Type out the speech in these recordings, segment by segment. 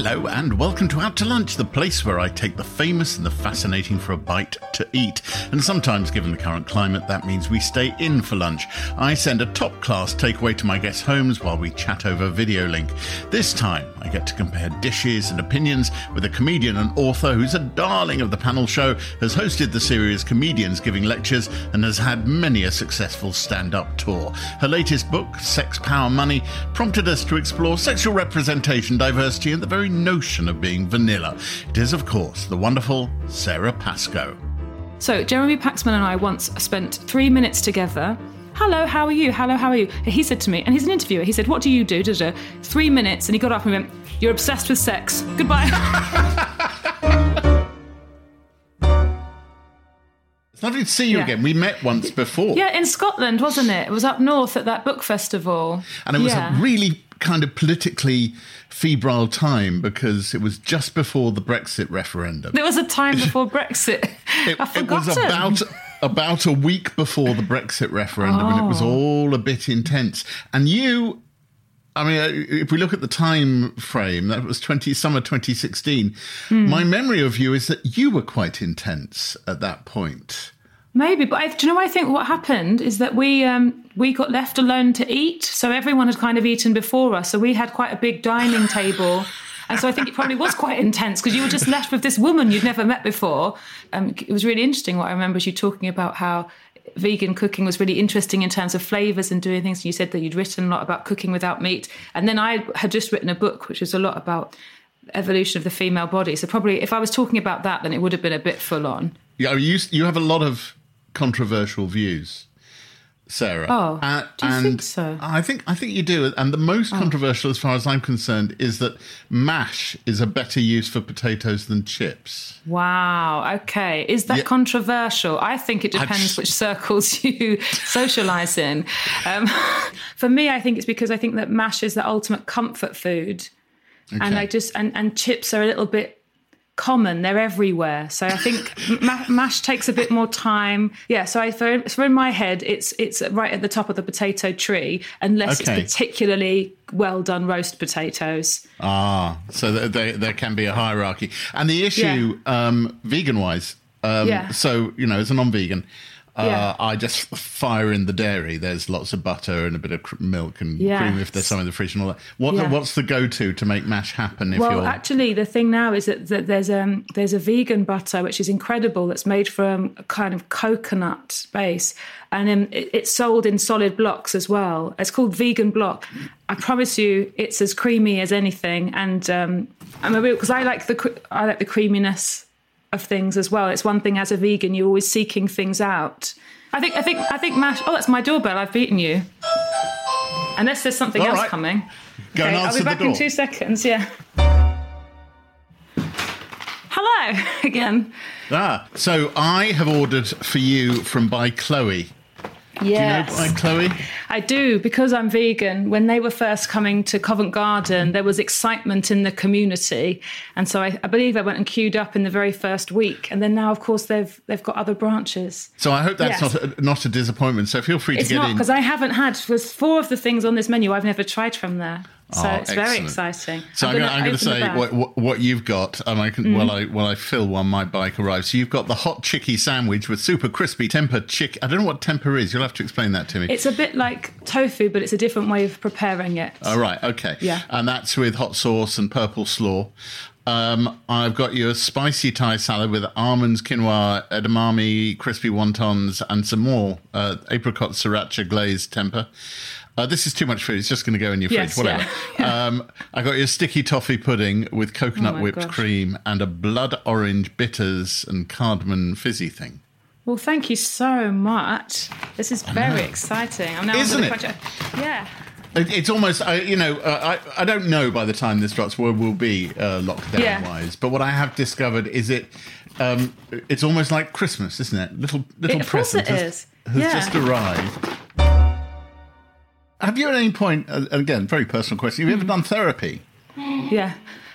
Hello, and welcome to Out to Lunch, the place where I take the famous and the fascinating for a bite to eat. And sometimes, given the current climate, that means we stay in for lunch. I send a top class takeaway to my guests' homes while we chat over video link. This time, I get to compare dishes and opinions with a comedian and author who's a darling of the panel show, has hosted the series Comedians Giving Lectures, and has had many a successful stand up tour. Her latest book, Sex, Power, Money, prompted us to explore sexual representation, diversity, and the very notion of being vanilla. It is, of course, the wonderful Sara Pascoe. So, Jeremy Paxman and I once spent three minutes together. Hello, how are you? Hello, how are you? He said to me, and he's an interviewer, he said, What do you do? Da-da. Three minutes, and he got up and went, You're obsessed with sex. Goodbye. It's lovely to see you Yeah. again. We met once before. yeah, in Scotland, wasn't it? It was up north at that book festival. And it was yeah. a really kind of politically febrile time because it was just before the Brexit referendum. There was a time before Brexit. It, it was about about a week before the Brexit referendum, and it was Oh. all a bit intense. And you, I mean, uh, if we look at the time frame, that was twenty summer twenty sixteen. Hmm. My memory of you is that you were quite intense at that point. Maybe, but I, do you know? I think what happened is that we um, we got left alone to eat, so everyone had kind of eaten before us. So we had quite a big dining table, and so I think it probably was quite intense because you were just left with this woman you'd never met before. Um, it was really interesting. What I remember is you talking about how vegan cooking was really interesting in terms of flavors and doing things. You said that you'd written a lot about cooking without meat, and then I had just written a book which was a lot about evolution of the female body. So probably if I was talking about that, then it would have been a bit full on. Yeah, you you have a lot of controversial views, Sara. Oh, Uh, do you and think so? I think I think you do. And the most Oh. controversial, as far as I'm concerned, is that mash is a better use for potatoes than chips. Wow. Okay. Is that Yeah. controversial? I think it depends just- which circles you socialize in. Um, for me, I think it's because I think that mash is the ultimate comfort food, and I just and and chips are a little bit common. They're everywhere. So I think ma- mash takes a bit more time. Yeah. So I for, so in my head, it's it's right at the top of the potato tree, unless Okay. it's particularly well done roast potatoes. Ah, so th- there there can be a hierarchy. And the issue, um, vegan wise, um, Yeah. so you know, as a non-vegan. Uh, Yeah. I just fire in the dairy. There's lots of butter and a bit of cr- milk and cream if there's some in the fridge and all that. What, Yeah. What's the go-to to make mash happen if Well, you're actually, the thing now is that, that there's um there's a vegan butter which is incredible that's made from a kind of coconut base, and um, it, it's sold in solid blocks as well. It's called Vegan Block. I promise you, it's as creamy as anything, and um, I'm a real because I like the I like the creaminess of things as well. It's one thing as a vegan you're always seeking things out. I think I think I think mash. Oh, that's my doorbell. I've beaten you. Unless there's something All else right. coming. Go Okay, I'll be back in two seconds. Yeah. Hello again. Ah, so I have ordered for you from By Chloe. Yes, Do you know Chloe? I do because I'm vegan. When they were first coming to Covent Garden, there was excitement in the community, and so I, I believe I went and queued up in the very first week. And then now, of course, they've they've got other branches. So I hope that's Yes. not a, not a disappointment. So feel free It's to get not in. because I haven't had. There's four of the things on this menu I've never tried from there, so Oh, it's very exciting. So I'm, gonna going to say what, what, what you've got, and I can Mm-hmm. while I while I fill one, my bike arrives. So you've got the hot chicky sandwich with super crispy tempeh chick. I don't know what tempeh is. You'll have to explain that to me. It's a bit like tofu, but it's a different way of preparing it. All right, okay. Yeah. And that's with hot sauce and purple slaw. Um, I've got you a spicy Thai salad with almonds, quinoa, edamame, crispy wontons, and some more uh, apricot sriracha glazed tempeh. Uh, this is too much food. It's just going to go in your fridge, whatever. yeah. Um, I got you a sticky toffee pudding with coconut Oh whipped gosh. cream and a blood orange bitters and cardamom fizzy thing. Well, thank you so much. This is very exciting. I'm now Isn't it? Yeah. It- It's almost, I, you know, uh, I, I don't know by the time this drops where we'll be uh, lockdown Yeah. wise, but what I have discovered is it, um, it's almost like Christmas, isn't it? Little little It- of present it has, is. has Yeah. just arrived. Have you at any point, uh, again, very personal question, have you ever Hmm. done therapy? Yeah.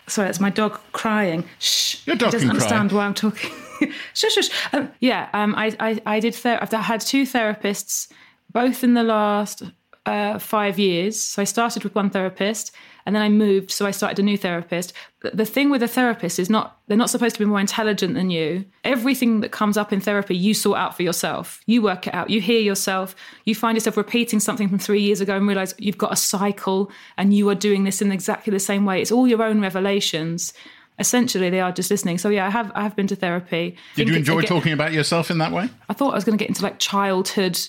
Sorry, it's my dog crying. Shh. Your dog he doesn't can cry. understand why I'm talking. shush, shush. Um, yeah, um, I, I, I did. Ther- I've had two therapists, both in the last uh, five years. So I started with one therapist, And then I moved, so I started a new therapist. The thing with a therapist is not, they're not supposed to be more intelligent than you. Everything that comes up in therapy, you sort out for yourself. You work it out. You hear yourself. You find yourself repeating something from three years ago and realize you've got a cycle and you are doing this in exactly the same way. It's all your own revelations essentially they are just listening. So yeah, I have I have been to therapy. Did you enjoy talking about yourself in that way? I thought I was going to get into like childhood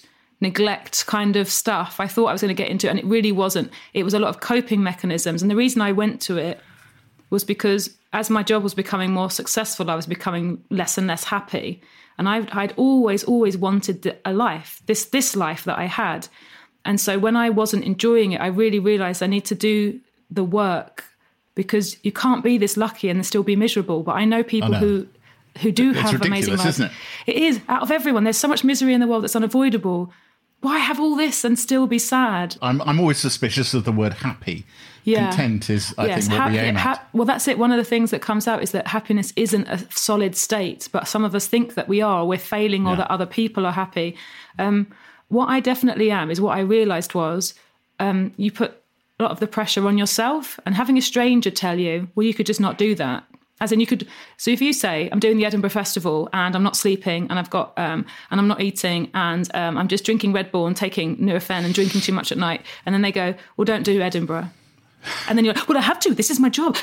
neglect kind of stuff. I thought I was going to get into it, and it really wasn't. It was a lot of coping mechanisms. And the reason I went to it was because as my job was becoming more successful, I was becoming less and less happy. And I, I'd always, always wanted a life, this this life that I had. And so when I wasn't enjoying it, I really realized I need to do the work because you can't be this lucky and still be miserable. But I know people know. who who do it's have amazing lives. Isn't it? it is out of everyone. There's so much misery in the world that's unavoidable why have all this and still be sad? I'm, I'm always suspicious of the word happy. Yeah. Content is, I yes, think, what we aim ha- at. Well, that's it. One of the things that comes out is that happiness isn't a solid state, but some of us think that we are, we're failing, or yeah. that other people are happy. Um, what I definitely am is what I realized was um, you put a lot of the pressure on yourself, and having a stranger tell you, well, you could just not do that as in, you could. So if you say, "I'm doing the Edinburgh Festival and I'm not sleeping and I've got um, and I'm not eating and um, I'm just drinking Red Bull and taking Nurofen and drinking too much at night," and then they go, "Well, don't do Edinburgh." And then you're like, well, I have to. This is my job.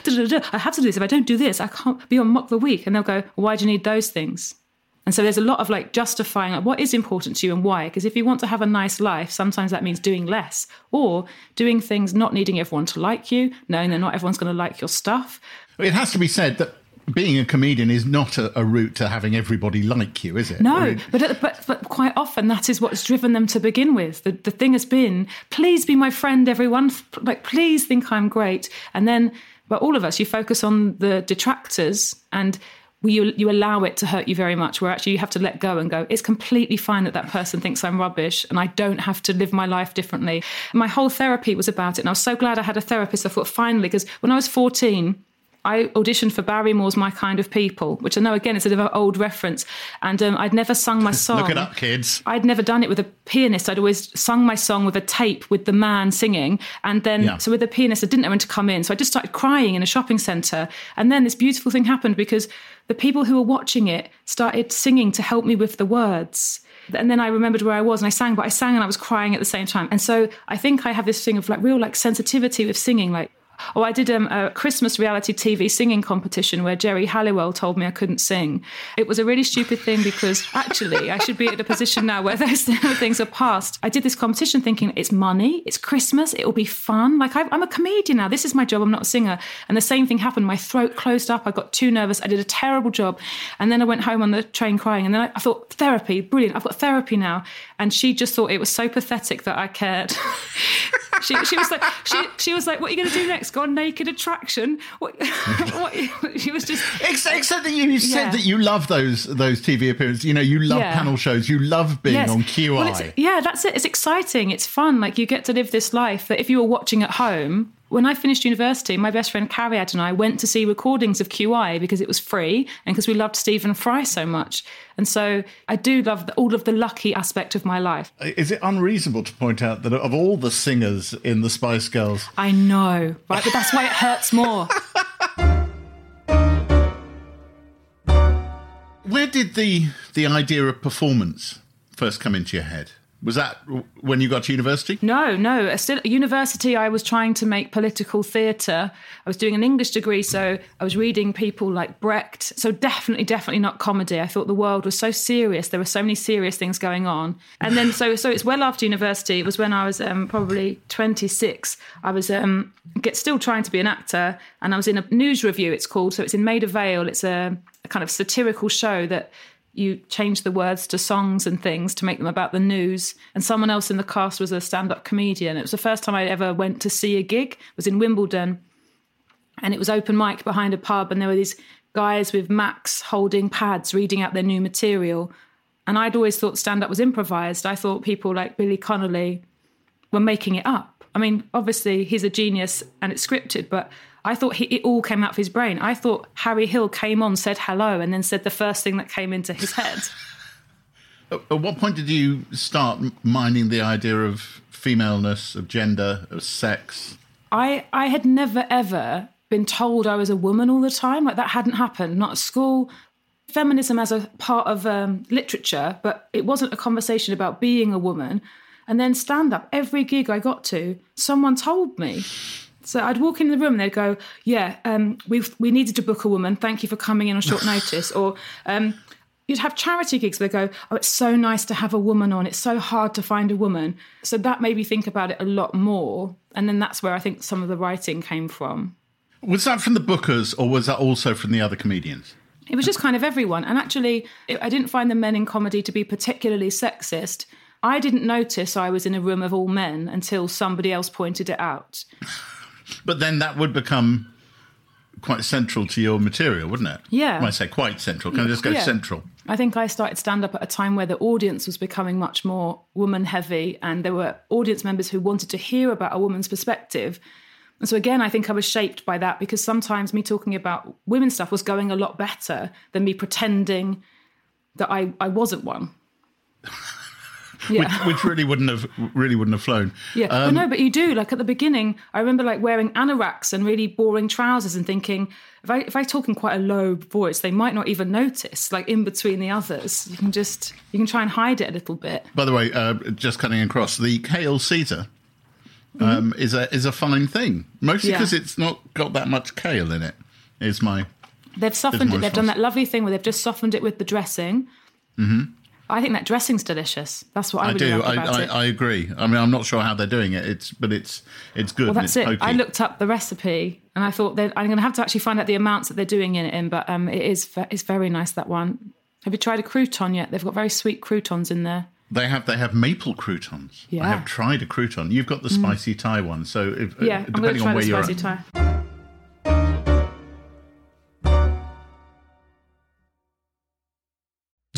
I have to do this. If I don't do this, I can't be on Mock the Week. And they'll go, why do you need those things? And so there's a lot of like justifying like what is important to you and why. Because if you want to have a nice life, sometimes that means doing less or doing things not needing everyone to like you, knowing that not everyone's going to like your stuff. It has to be said that being a comedian is not a, a, route to having everybody like you, is it? No, but, uh, but, but quite often that is what's driven them to begin with. The the thing has been, please be my friend, everyone. Like, please think I'm great, and then, but all of us, you focus on the detractors and you, you allow it to hurt you very much where actually you have to let go and go it's completely fine that that person thinks i'm rubbish and i don't have to live my life differently. My whole therapy was about it and i was so glad i had a therapist. I thought finally because when i was 14 I auditioned for Barrymore's My Kind of People, which I know again is a bit of an old reference. And um, I'd never sung my song. Look it up, kids. I'd never done it with a pianist. I'd always sung my song with a tape with the man singing. And then, yeah. so with the pianist, I didn't know when to come in. So I just started crying in a shopping centre. And then this beautiful thing happened because the people who were watching it started singing to help me with the words and then I remembered where I was and I sang, but I sang and I was crying at the same time. And so I think I have this thing of like real like sensitivity with singing. Like Oh, I did um, a Christmas reality TV singing competition where Geri Halliwell told me I couldn't sing. It was a really stupid thing because actually I should be at a position now where those things are past. I did this competition thinking it's money, it's Christmas, it'll be fun. Like I, I'm a comedian now. This is my job. I'm not a singer. And the same thing happened. My throat closed up. I got too nervous. I did a terrible job. And then I went home on the train crying. And then I, I thought, therapy, brilliant. I've got therapy now. And she just thought it was so pathetic that I cared. she, she was like, she, she was like, what are you going to do next? Go on naked attraction? What, what, she was just. Except that you said yeah. that you love those those TV appearances. You know, you love yeah. panel shows. You love being yes. on QI. Well, yeah, that's it. It's exciting. It's fun. Like you get to live this life that if you were watching at home, when I finished university, my best friend Cariad and I went to see recordings of QI because it was free and because we loved Stephen Fry so much. And so I do love the, all of the lucky aspect of my life. Uh, is it unreasonable to point out that of all the singers in the Spice Girls? I know, right? But that's why it hurts more. Where did the the idea of performance first come into your head? Was that when you got to university? No, no. At university, I was trying to make political theatre. I was doing an English degree, so I was reading people like Brecht. So definitely, definitely not comedy. I thought the world was so serious. There were so many serious things going on. And then, so so it's well after university. It was when I was um, probably 26. I was um, get, still trying to be an actor, and I was in a News Revue. It's called. So it's in Maida Vale. It's a, a kind of satirical show that you change the words to songs and things to make them about the news. And someone else in the cast was a stand-up comedian. It was the first time I ever went to see a gig. It was in Wimbledon, and it was open mic behind a pub, and there were these guys with Macs holding pads, reading out their new material. And I'd always thought stand-up was improvised. I thought people like Billy Connolly were making it up. I mean, obviously he's a genius and it's scripted, but I thought he, it all came out of his brain. I thought Harry Hill came on, said hello, and then said the first thing that came into his head. At what point did you start mining the idea of femaleness, of gender, of sex? I I had never ever been told I was a woman all the time. Like that hadn't happened, not at school. Feminism as a part of um, literature, but it wasn't a conversation about being a woman. And then stand up, every gig I got to, someone told me. So I'd walk in the room and they'd go, "Yeah, um, we we needed to book a woman. Thank you for coming in on short notice." Or um, you'd have charity gigs where they go, "Oh, it's so nice to have a woman on. It's so hard to find a woman." So that made me think about it a lot more. And then that's where I think some of the writing came from. Was that from the bookers or was that also from the other comedians? It was just kind of everyone. And actually, I didn't find the men in comedy to be particularly sexist. I didn't notice I was in a room of all men until somebody else pointed it out. But then that would become quite central to your material, wouldn't it? Yeah. When I say quite central, can I just go Yeah. central? I think I started stand up at a time where the audience was becoming much more woman heavy, and there were audience members who wanted to hear about a woman's perspective. And so, again, I think I was shaped by that because sometimes me talking about women's stuff was going a lot better than me pretending that I, I wasn't one. Yeah. Which, which really wouldn't have really wouldn't have flown. Yeah, Um, but no, but you do. Like at the beginning, I remember like wearing anoraks and really boring trousers and thinking, if I if I talk in quite a low voice, they might not even notice. Like in between the others, you can just you can try and hide it a little bit. By the way, uh, just cutting across the kale Caesar um, is a is a fine thing, mostly Mm-hmm. Yeah. because it's not got that much kale in it. Is my They've softened it. They've done that lovely thing where they've just softened it with the dressing. Mm-hmm. I think that dressing's delicious. That's what I, I, really do. like I, I. I agree. I mean, I'm not sure how they're doing it. It's but it's it's good. well, that's it. pokey. I looked up the recipe and I thought I'm going to have to actually find out the amounts that they're doing in it in. But um, it is it's very nice that one. Have you tried a crouton yet? They've got very sweet croutons in there. They have they have maple croutons. Yeah. I have tried a crouton. You've got the spicy Thai one. So if, uh, Yeah, I'm going to depending try on where the you're at, Thai.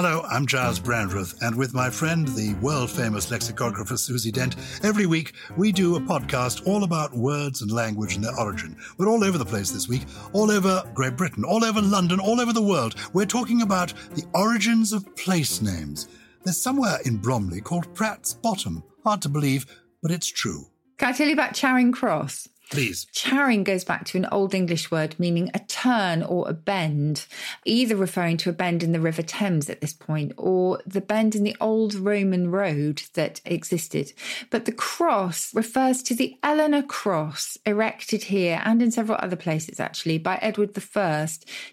Hello, I'm Giles Brandreth, and with my friend, the world famous lexicographer Susie Dent, every week we do a podcast all about words and language and their origin. We're all over the place this week, all over Great Britain, all over London, all over the world. We're talking about the origins of place names. There's somewhere in Bromley called Pratt's Bottom. Hard to believe, but it's true. Can I tell you about Charing Cross? Please. Charing goes back to an Old English word meaning a turn or a bend, either referring to a bend in the River Thames at this point or the bend in the old Roman road that existed. But the cross refers to the Eleanor Cross erected here and in several other places actually by Edward I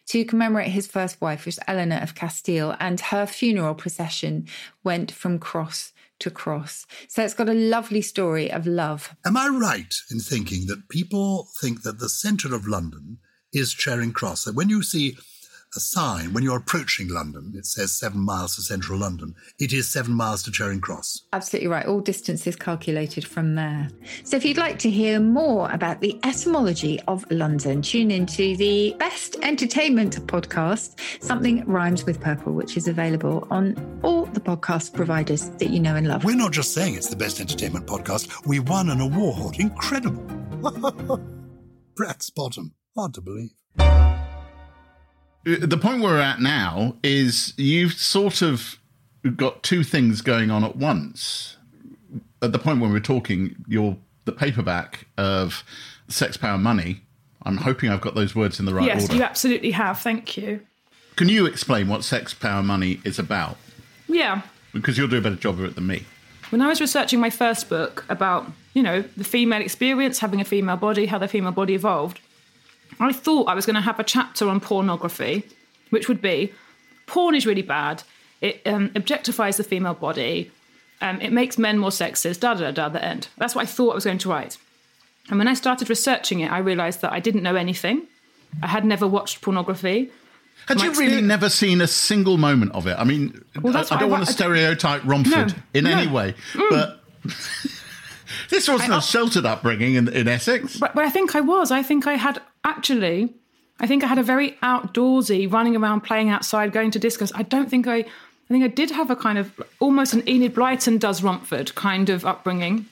to commemorate his first wife, which was Eleanor of Castile, and her funeral procession went from cross to cross. So it's got a lovely story of love. Am I right in thinking that people think that the centre of London is Charing Cross? That when you see a sign, when you're approaching London, it says seven miles to central London, it is seven miles to Charing Cross. Absolutely right. All distances calculated from there. So, if you'd like to hear more about the etymology of London, tune into the best entertainment podcast, Something Rhymes with Purple, which is available on all the podcast providers that you know and love. We're not just saying it's the best entertainment podcast, we won an award. Incredible. Pratt's Bottom. Hard to believe. Uh, the point we're at now is you've sort of got two things going on at once. At the point when we're talking, you're the paperback of Sex, Power, Money. I'm hoping I've got those words in the right yes, order. Yes, you absolutely have. Thank you. Can you explain what Sex, Power, Money is about? Yeah. Because you'll do a better job of it than me. When I was researching my first book about, you know, the female experience, having a female body, how the female body evolved, I thought I was going to have a chapter on pornography, which would be porn is really bad. It um, objectifies the female body. Um, it makes men more sexist, da da da, da, the end. That's what I thought I was going to write. And when I started researching it, I realized that I didn't know anything. I had never watched pornography. Had My you really never seen a single moment of it? I mean, Well, I, I don't I want wa- to stereotype Romford No, in no. any way, Mm. but this wasn't I- a sheltered upbringing in, in Essex. But, but I think I was. I think I had actually. I think I had a very outdoorsy, running around, playing outside, going to discos. I don't think I. I think I did have a kind of almost an Enid Blyton does Romford kind of upbringing.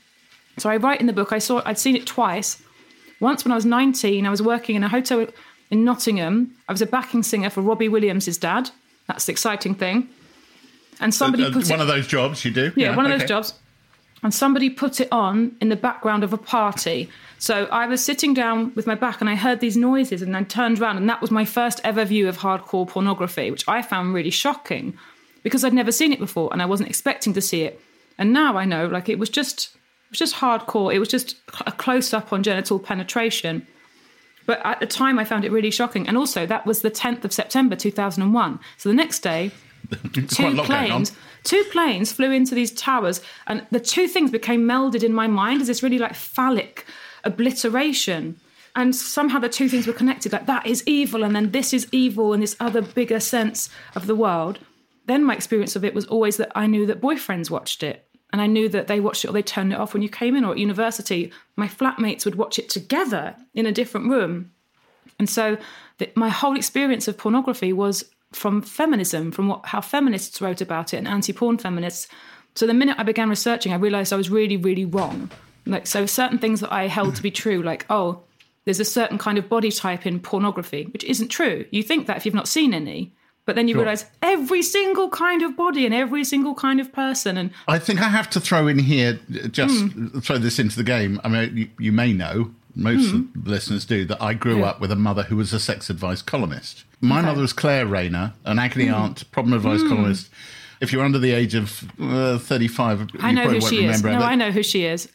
So I write in the book. I saw. I'd seen it twice. Once when I was 19, I was working in a hotel in Nottingham. I was a backing singer for Robbie Williams' dad. That's the exciting thing. And somebody Uh, put one it, of those jobs you do. yeah, one of those jobs. And somebody put it on in the background of a party. So I was sitting down with my back and I heard these noises and I turned around and that was my first ever view of hardcore pornography, which I found really shocking because I'd never seen it before and I wasn't expecting to see it. And now I know like it was just it was just hardcore. It was just a close up on genital penetration. But at the time I found it really shocking. And also that was the 10th of September 2001. So the next day two lot going on. planes. Two planes flew into these towers and the two things became melded in my mind as this really like phallic obliteration. And somehow the two things were connected like that is evil and then this is evil and this other bigger sense of the world. Then my experience of it was always that i knew that boyfriends watched it and i knew that they watched it or they turned it off when you came in or at university. My flatmates would watch it together in a different room. And so the, my whole experience of pornography was from feminism, from what how feminists wrote about it and anti-porn feminists. So the minute I began researching, I realized I was really, really wrong. Like so certain things that I held to be true, like, oh, there's a certain kind of body type in pornography, which isn't true. You think that if you've not seen any. But then you realize every single kind of body and every single kind of person and I think I have to throw in here, just Hmm. throw this into the game. I mean, you, you may know, most the listeners do, that I grew Yeah. up with a mother who was a sex advice columnist. My Okay. mother was Claire Rayner, an agony Hmm. aunt, problem advice columnist. If you're under the age of uh, 35, you I know probably who won't she is. No, I know who she is.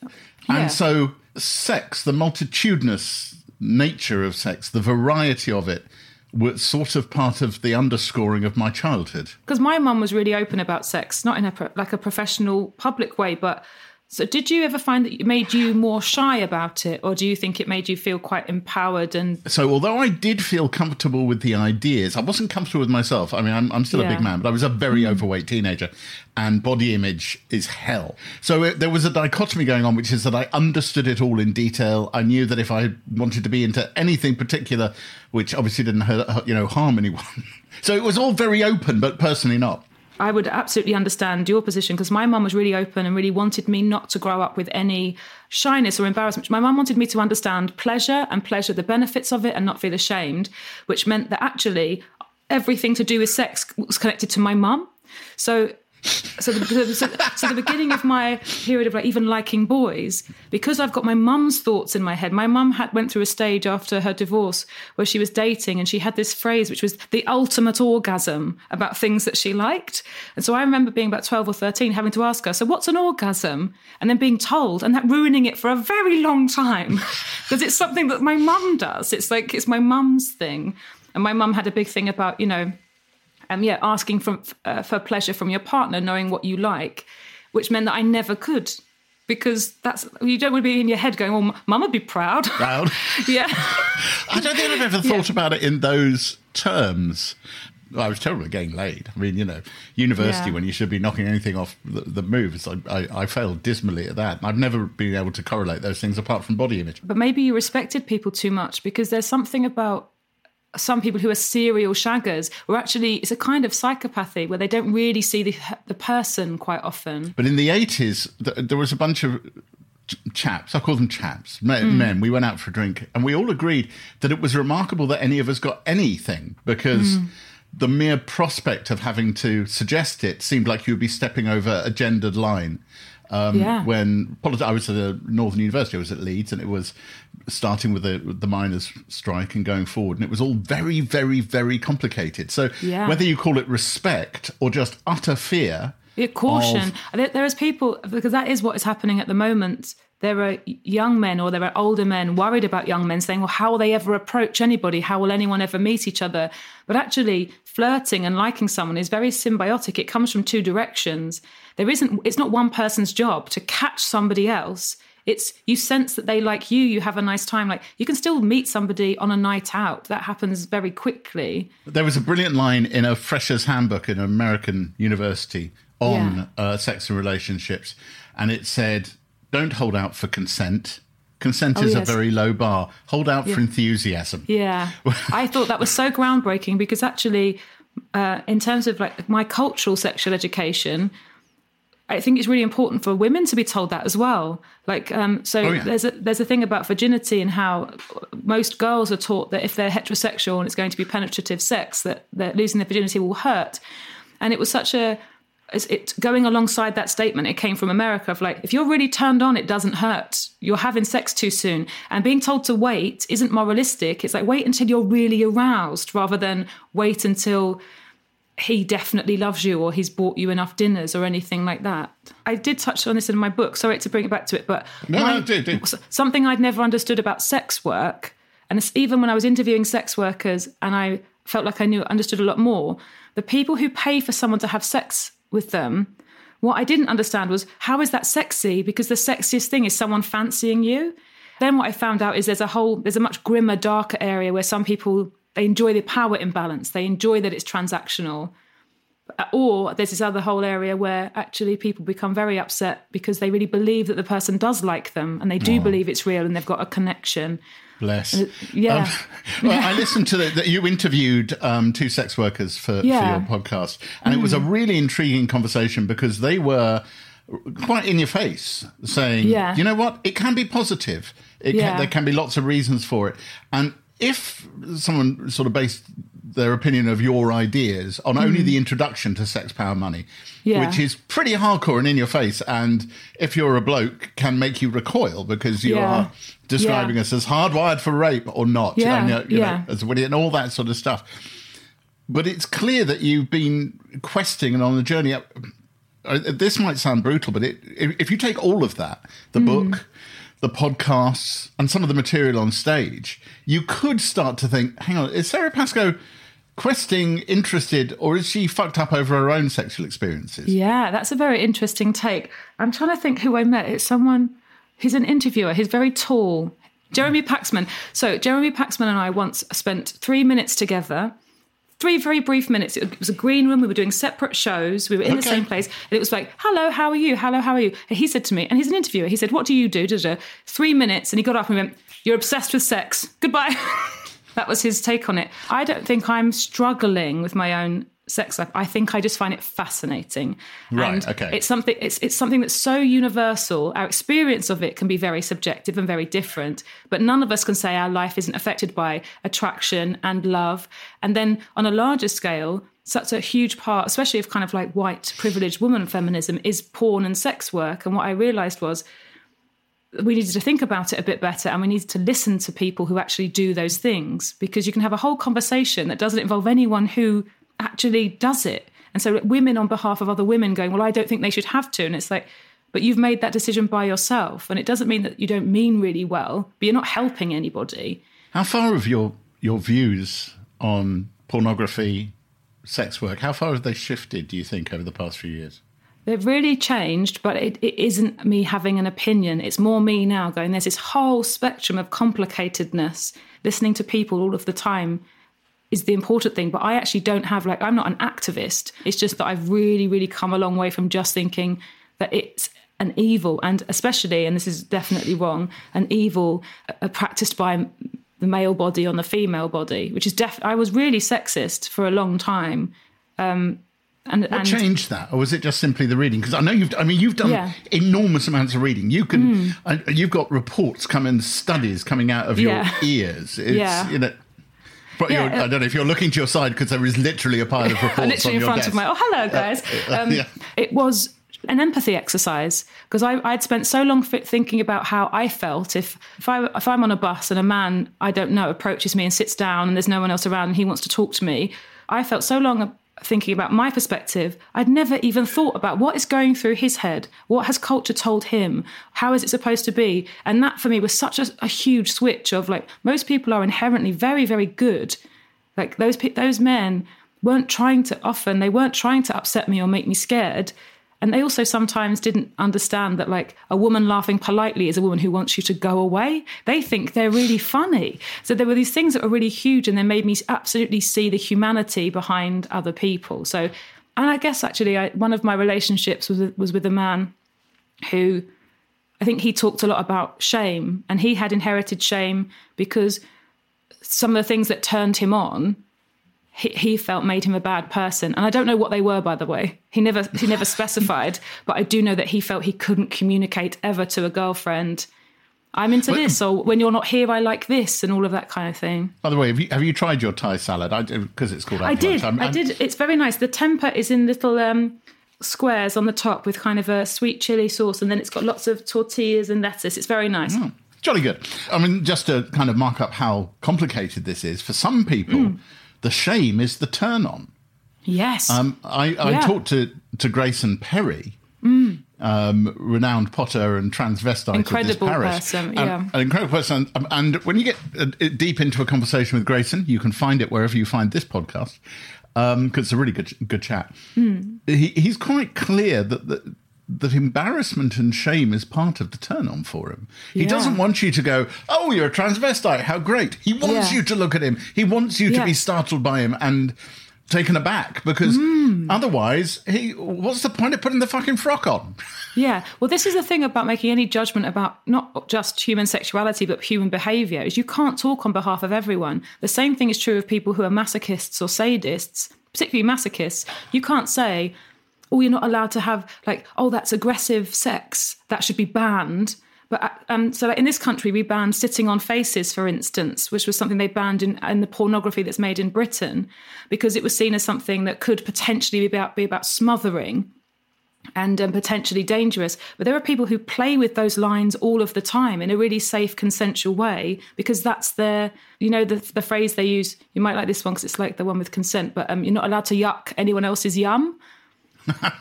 Yeah. And so, sex, the multitudinous nature of sex, the variety of it, was sort of part of the underscoring of my childhood. because my mum was really open about sex, not in a pro- like a professional public way, but so did you ever find that it made you more shy about it, or do you think it made you feel quite empowered and So, although I did feel comfortable with the ideas, I wasn't comfortable with myself. I mean, I'm, I'm still a big man, but I was a very mm-hmm. overweight teenager, and body image is hell. So, it, there was a dichotomy going on, which is that I understood it all in detail. I knew that if I wanted to be into anything particular, which obviously didn't hurt, you know, harm anyone. so, it was all very open, but personally not. I would absolutely understand your position because my mum was really open and really wanted me not to grow up with any shyness or embarrassment. My mum wanted me to understand pleasure and pleasure, the benefits of it, and not feel ashamed, which meant that actually everything to do with sex was connected to my mum. So. So the, so, so the beginning of my period of like even liking boys, because I've got my mum's thoughts in my head. My mum had went through a stage after her divorce where she was dating, and she had this phrase which was the ultimate orgasm about things that she liked. And so I remember being about twelve or thirteen, having to ask her, "So what's an orgasm?" and then being told, and that ruining it for a very long time because it's something that my mum does. It's like it's my mum's thing, and my mum had a big thing about you know um, yeah, asking from, uh, for pleasure from your partner, knowing what you like, which meant that I never could. Because that's you don't want to be in your head going, "Well, mum would be proud." Proud. yeah, I don't think I've ever thought about it in those terms. I was terrible at getting laid. I mean, you know, university Yeah. when you should be knocking anything off the, the moves, I, I, I failed dismally at that. I've never been able to correlate those things apart from body image. but maybe you respected people too much because there's something about some people who are serial shaggers, or actually it's a kind of psychopathy where they don't really see the the person quite often. But in the 80s, th- there was a bunch of ch- chaps, I call them chaps, men, hmm. men. We went out for a drink and we all agreed that it was remarkable that any of us got anything because hmm. the mere prospect of having to suggest it seemed like you would be stepping over a gendered line. Um, Yeah. When politi- I was at a Northern University, I was at Leeds, and it was starting with the, the miners' strike and going forward, and it was all very, very, very complicated. So Yeah. whether you call it respect or just utter fear, Yeah, caution. There, there is people because that is what is happening at the moment. There are young men or there are older men worried about young men saying, "Well, how will they ever approach anybody? How will anyone ever meet each other?" But actually, flirting and liking someone is very symbiotic. It comes from two directions. There isn't. It's not one person's job to catch somebody else It's you sense that they like you, you have a nice time. Like you can still meet somebody on a night out. That happens very quickly. There was a brilliant line in a freshers handbook in an American university on Yeah. uh, sex and relationships, and it said, "Don't hold out for consent. Consent Oh, is a very low bar. Hold out for enthusiasm." Yeah. I thought that was so groundbreaking because actually, uh, in terms of like my cultural sexual education, I think it's really important for women to be told that as well. Like, um, so Oh, yeah. there's a there's a thing about virginity and how most girls are taught that if they're heterosexual and it's going to be penetrative sex, that that losing their virginity will hurt. And it was such a it's- it going alongside that statement? It came from america of like if you're really turned on it doesn't hurt. You're having sex too soon. And being told to wait isn't moralistic. It's like wait until you're really aroused rather than wait until he definitely loves you or he's bought you enough dinners or anything like that. I did touch on this in my book. Sorry to bring it back to it but No, my- no, do, do. something I'd never understood about sex work, and it's even when I was interviewing sex workers and I felt like I knew understood a lot more, the people who pay for someone to have sex with them, what I didn't understand was how is that sexy? Because the sexiest thing is someone fancying you. Then what I found out is there's a whole there's a much grimmer, darker area where some people they enjoy the power imbalance. They enjoy that it's transactional or there's this other whole area where actually people become very upset because they really believe that the person does like them and they do believe it's real and they've got a connection. Bless. yeah. Um, well, I listened to that you interviewed um, two sex workers for, Yeah. for your podcast, and it was a really intriguing conversation because they were quite in your face, saying, Yeah. "You know what? It can be positive. It Yeah. can, there can be lots of reasons for it." And if someone sort of based their opinion of your ideas on only the introduction to sex, power, money, Mm. Yeah. which is pretty hardcore and in your face, and if you're a bloke, can make you recoil because you Yeah. are describing Yeah. us as hardwired for rape or not, Yeah, and, you know, yeah. as Winnie and all that sort of stuff. But it's clear that you've been questing and on the journey up. uh, This might sound brutal, but it, if if you take all of that, the book, the podcasts, and some of the material on stage, you could start to think, hang on, is Sara Pascoe questing interested, or is she fucked up over her own sexual experiences? Yeah, that's a very interesting take. I'm trying to think who I met. It's someone he's an interviewer. He's very tall. Jeremy Paxman. So Jeremy Paxman and I once spent three minutes together. Three very brief minutes. It was a green room. We were doing separate shows. We were in the same place. And it was like, hello, how are you? Hello, how are you? And he said to me, and he's an interviewer, he said, what do you do? Three minutes. And he got up and went, you're obsessed with sex. Goodbye. that was his take on it. I don't think I'm struggling with my own sex life. I think I just find it fascinating. Right, And okay. It's something it's it's something that's so universal. Our experience of it can be very subjective and very different, but none of us can say our life isn't affected by attraction and love. And then on a larger scale, such a huge part, especially of kind of like white privileged woman feminism, is porn and sex work. And what I realized was we needed to think about it a bit better and we needed to listen to people who actually do those things because you can have a whole conversation that doesn't involve anyone who actually does it. And so women on behalf of other women going, well, I don't think they should have to. And it's like, but you've made that decision by yourself. And it doesn't mean that you don't mean really well, but you're not helping anybody. How far have your your views on pornography, sex work, how far have they shifted? Do you think over the past few years? They've really changed, but it, it isn't me having an opinion. It's more me now going, there's this whole spectrum of complicatedness. Listening to people all of the time is the important thing. But I actually don't have, like, I'm not an activist. It's just that I've really, really come a long way from just thinking that it's an evil, and especially, and this is definitely wrong, an evil uh, practiced by the male body on the female body, which is def. I was really sexist for a long time. Um, and, What and changed that, or was it just simply the reading? Because I know you've, I mean, you've done Yeah. enormous amounts of reading. You can, Mm. I, you've got reports coming, studies coming out of Yeah. your ears. It's, Yeah. You know, but Yeah, uh, I don't know if you're looking to your side because there is literally a pile of reports on literally in front desk. of my oh hello guys um, yeah. it was an empathy exercise because I'd spent so long thinking about how I felt if if I if I'm on a bus and a man I don't know approaches me and sits down and there's no one else around and he wants to talk to me I felt so long thinking about my perspective I'd never even thought about what is going through his head what has culture told him how is it supposed to be? And that for me was such a, a huge switch of like most people are inherently very very good. Like those those men weren't trying to often they weren't trying to upset me or make me scared And they also sometimes didn't understand that, like, a woman laughing politely is a woman who wants you to go away. They think they're really funny. So there were these things that were really huge, and they made me absolutely see the humanity behind other people. So, and I guess actually, I, one of my relationships was was with a man who I think he talked a lot about shame, and he had inherited shame because some of the things that turned him on he, he felt made him a bad person and i don't know what they were by the way he never he never specified but i do know that he felt he couldn't communicate ever to a girlfriend i'm into Well- this or when you're not here i like this and all of that kind of thing By the way, have you, have you tried your Thai salad? I Because it's called i did. I'm- i I'm- did it's very nice the tempeh is in little um squares on the top with kind of a sweet chili sauce and then it's got lots of tortillas and lettuce it's very nice Hmm. Jolly good. I mean, just to kind of mark up how complicated this is, for some people, Mm. The shame is the turn on. yes Um, I, I Yeah. talked to, to Grayson Perry, Mm. um, renowned potter and transvestite Incredible of this parish. person, Um, yeah. An incredible person. Um, And when you get uh, deep into a conversation with Grayson, you can find it wherever you find this podcast, because it's a really good good chat. He, he's quite clear that, that that embarrassment and shame is part of the turn on for him. He Yeah. doesn't want you to go, "Oh, you're a transvestite. How great." He wants Yeah. you to look at him. He wants you to be startled by him and taken aback because Hmm. otherwise, he what's the point of putting the fucking frock on? Yeah. Well, this is the thing about making any judgment about not just human sexuality, but human behavior is you can't talk on behalf of everyone. The same thing is true of people who are masochists or sadists, particularly masochists. You can't say, oh, you're not allowed to have like, oh, that's aggressive sex. That should be banned. But uh, um, so in this country, we banned sitting on faces, for instance, which was something they banned in, in the pornography that's made in Britain, because it was seen as something that could potentially be about be about smothering and um, potentially dangerous. But there are people who play with those lines all of the time in a really safe, consensual way because that's their, you know, the, the phrase they use. You might like this one because it's like the one with consent, but um, you're not allowed to yuck anyone else's yum.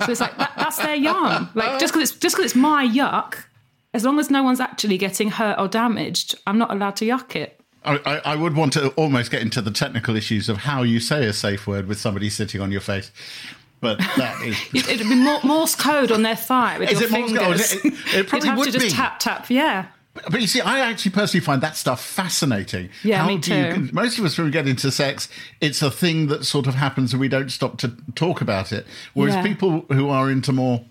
So it's like that, that's their yum. Like just because it's just because it's my yuck, as long as no one's actually getting hurt or damaged, I'm not allowed to yuck it. I, I, would want to almost get into the technical issues of how you say a safe word with somebody sitting on your face, but that is. It- It'd be Morse code on their thigh with Is your it Morse fingers. code? It- it probably You'd have would to just be. tap tap. Yeah. But you see, I actually personally find that stuff fascinating. Yeah, me do you- too. most of us, when we get into sex, it's a thing that sort of happens and we don't stop to talk about it. Whereas Yeah. people who are into more,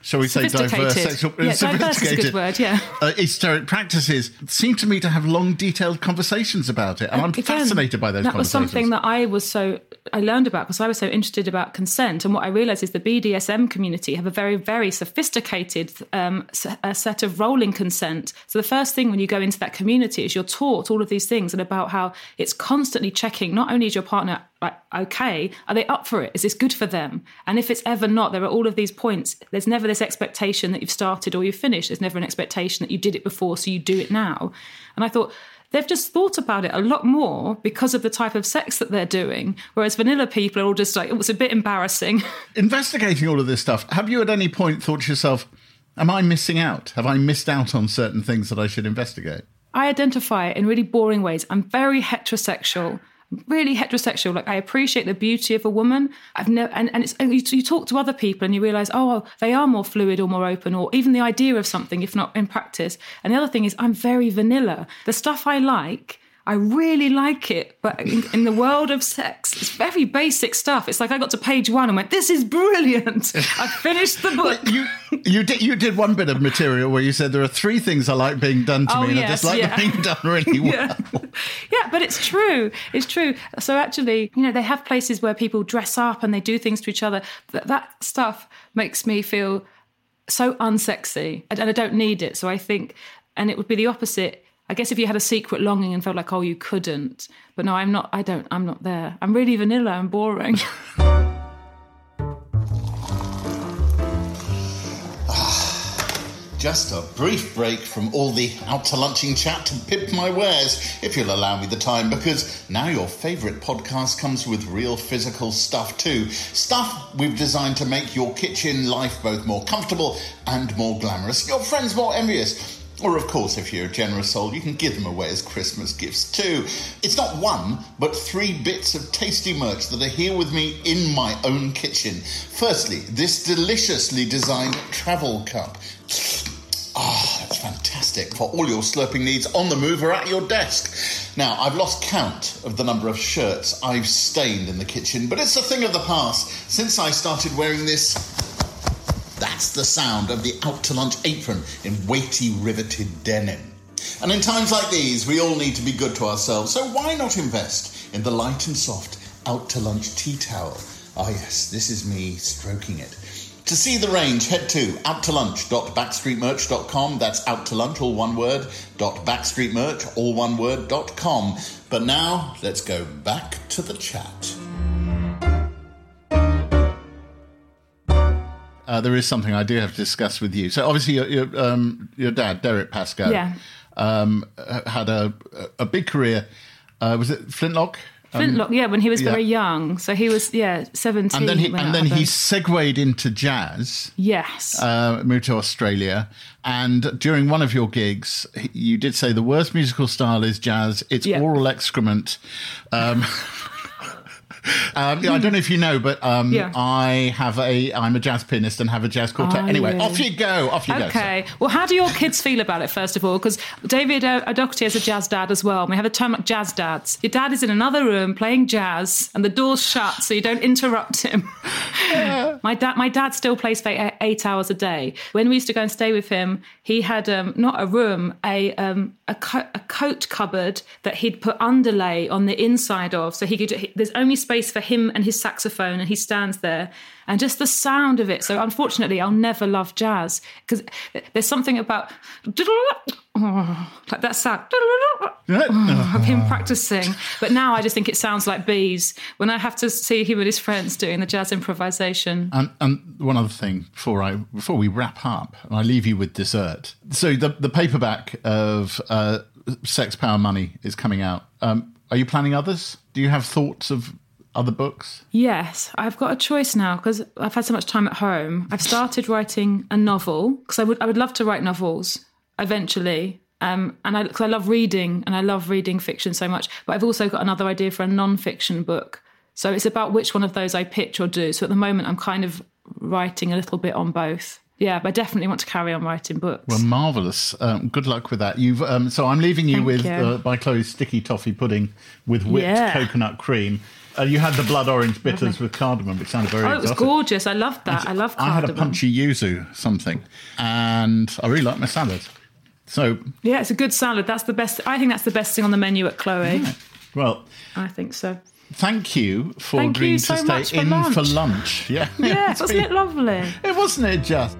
shall we say, diverse Sophisticated. sexual, Yeah, diverse is a good sophisticated, word, yeah. uh, esoteric practices, seem to me to have long, detailed conversations about it, and I'm Again, fascinated by those That was something that I was so I learned about because I was so interested about consent. And what I realized is the BDSM community have a very very sophisticated um, set of rolling consent. So the first thing when you go into that community is you're taught all of these things and about how it's constantly checking. Not only is your partner like okay, are they up for it? Is this good for them? And if it's ever not, there are all of these points. There's never this expectation that you've started or you've finished. There's never an expectation that you did it before, so you do it now. And I thought they've just thought about it a lot more because of the type of sex that they're doing. Whereas vanilla people are all just like, oh, it was a bit embarrassing. Investigating all of this stuff, have you at any point thought to yourself, am I missing out? Have I missed out on certain things that I should investigate? I identify it in really boring ways. I'm very heterosexual. Really heterosexual. Like I appreciate the beauty of a woman. I've never, and, and it's and you, you talk to other people and you realize, oh, they are more fluid or more open, or even the idea of something, if not in practice. And the other thing is, I'm very vanilla. The stuff I like, I really like it, but in, in the world of sex, it's very basic stuff. It's like I got to page one and went, "This is brilliant! I finished the book." you you did you did one bit of material where you said there are three things I like being done to Oh, me, and I yes, just like yeah. being done really well. yeah. yeah, but it's true. It's true. So actually, you know, they have places where people dress up and they do things to each other. That, that stuff makes me feel so unsexy, and I don't need it. So I think, and it would be the opposite. I guess if you had a secret longing and felt like, oh, you couldn't. But no, I'm not. I don't. I'm not there. I'm really vanilla and boring. Just a brief break from all the out to lunching chat to pimp my wares, if you'll allow me the time, because now your favourite podcast comes with real physical stuff too. Stuff we've designed to make your kitchen life both more comfortable and more glamorous, your friends more envious. Or, of course, if you're a generous soul, you can give them away as Christmas gifts too. It's not one, but three bits of tasty merch that are here with me in my own kitchen. Firstly, this deliciously designed travel cup. Ah, that's fantastic for all your slurping needs on the move or at your desk. Now, I've lost count of the number of shirts I've stained in the kitchen, but it's a thing of the past since I started wearing this that's the sound of the out to lunch apron in weighty riveted denim. And in times like these, we all need to be good to ourselves, so why not invest in the light and soft out to lunch tea towel? Ah, yes, this is me stroking it. To see the range, head to outtolunch.backstreetmerch.com. That's out to lunch, all one word, dot backstreetmerch, all one word, dot com. But now, let's go back to the chat. Uh, there is something I do have to discuss with you. So obviously, your your, um, your dad, Derek Pascoe, Yeah. um, had a a big career. Uh, was it Flintlock? Um, Flintlock, yeah, when he was yeah. very young. So he was, yeah, 17. and then he and then he segued into jazz. Yes. Uh, moved to Australia, and during one of your gigs, you did say the worst musical style is jazz. It's Yeah. oral excrement. Um, um, yeah, I don't know if you know, but um, Yeah. I have a. I'm a jazz pianist and have a jazz quartet. Are anyway, you? off you go. Off you go. Okay. Well, how do your kids feel about it, first of all? Because David O'Doherty is a jazz dad as well. and We have a term like jazz dads. Your dad is in another room playing jazz and the door's shut so you don't interrupt him. my dad my dad still plays for eight, eight hours a day. When we used to go and stay with him, he had um, not a room, a, um, a, co- a coat cupboard that he'd put underlay on the inside of. So he could, he, there's only space for him and his saxophone and he stands there. And just the sound of it. So unfortunately, I'll never love jazz because there's something about like that sound of him practicing. But now I just think it sounds like bees when I have to see him and his friends doing the jazz improvisation. And, and one other thing before I before we wrap up, and I leave you with dessert. So the the paperback of uh, Sex, Power, Money is coming out. Um, are you planning others? Do you have thoughts of other books? Yes, I've got a choice now because I've had so much time at home. I've started writing a novel because I would I would love to write novels eventually. Um, and I, cause I love reading and I love reading fiction so much. But I've also got another idea for a non-fiction book. So it's about which one of those I pitch or do. So at the moment, I'm kind of writing a little bit on both. Yeah, but I definitely want to carry on writing books. Well, marvelous. Um, good luck with that. You've um, so I'm leaving you Thank with you. Uh, by Chloe's sticky toffee pudding with whipped Yeah. coconut cream. Uh, you had the blood orange bitters with cardamom, which sounded very oh, it was gorgeous. I loved that. I love I had a punchy yuzu something, and I really like my salad. So, Yeah, it's a good salad. That's the best. I think that's the best thing on the menu at Chloe. well, I think so. thank you for Thank you agreeing so to stay for in lunch. for lunch. Yeah, Yeah, wasn't been- it lovely? It wasn't it just.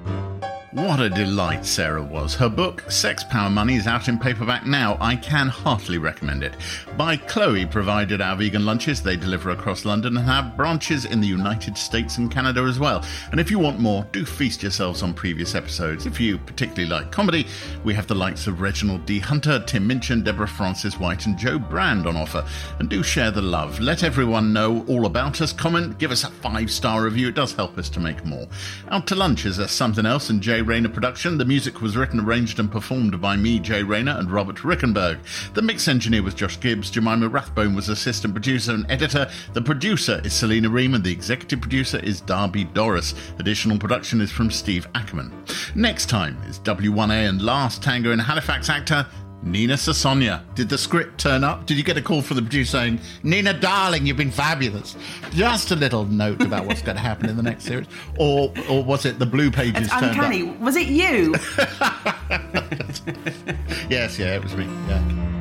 What a delight Sara was. Her book, Sex Power Money, is out in paperback now. I can heartily recommend it. By Chloe provided our vegan lunches. They deliver across London and have branches in the United States and Canada as well. And if you want more, do feast yourselves on previous episodes. If you particularly like comedy, we have the likes of Reginald D. Hunter, Tim Minchin, Deborah Frances White, and Jo Brand on offer. And do share the love. Let everyone know all about us. Comment, give us a five star review. It does help us to make more. Out to Lunch is a Something Else and Jay Rayner production. The music was written, arranged, and performed by me, Jay Rayner, and Robert Rickenberg. The mix engineer was Josh Gibbs. Jemima Rathbone was assistant producer and editor. The producer is Selena Ream, and the executive producer is Darby Doris. Additional production is from Steve Ackerman. Next time is W1A and Last Tango in Halifax actor. Nina Sosanya. Did the script turn up? Did you get a call from the producer saying, Nina, darling, you've been fabulous? Just a little note about what's going to happen in the next series. Or or was it the blue pages It's turned uncanny. up? Was it you? Yes, yeah, it was me. Yeah.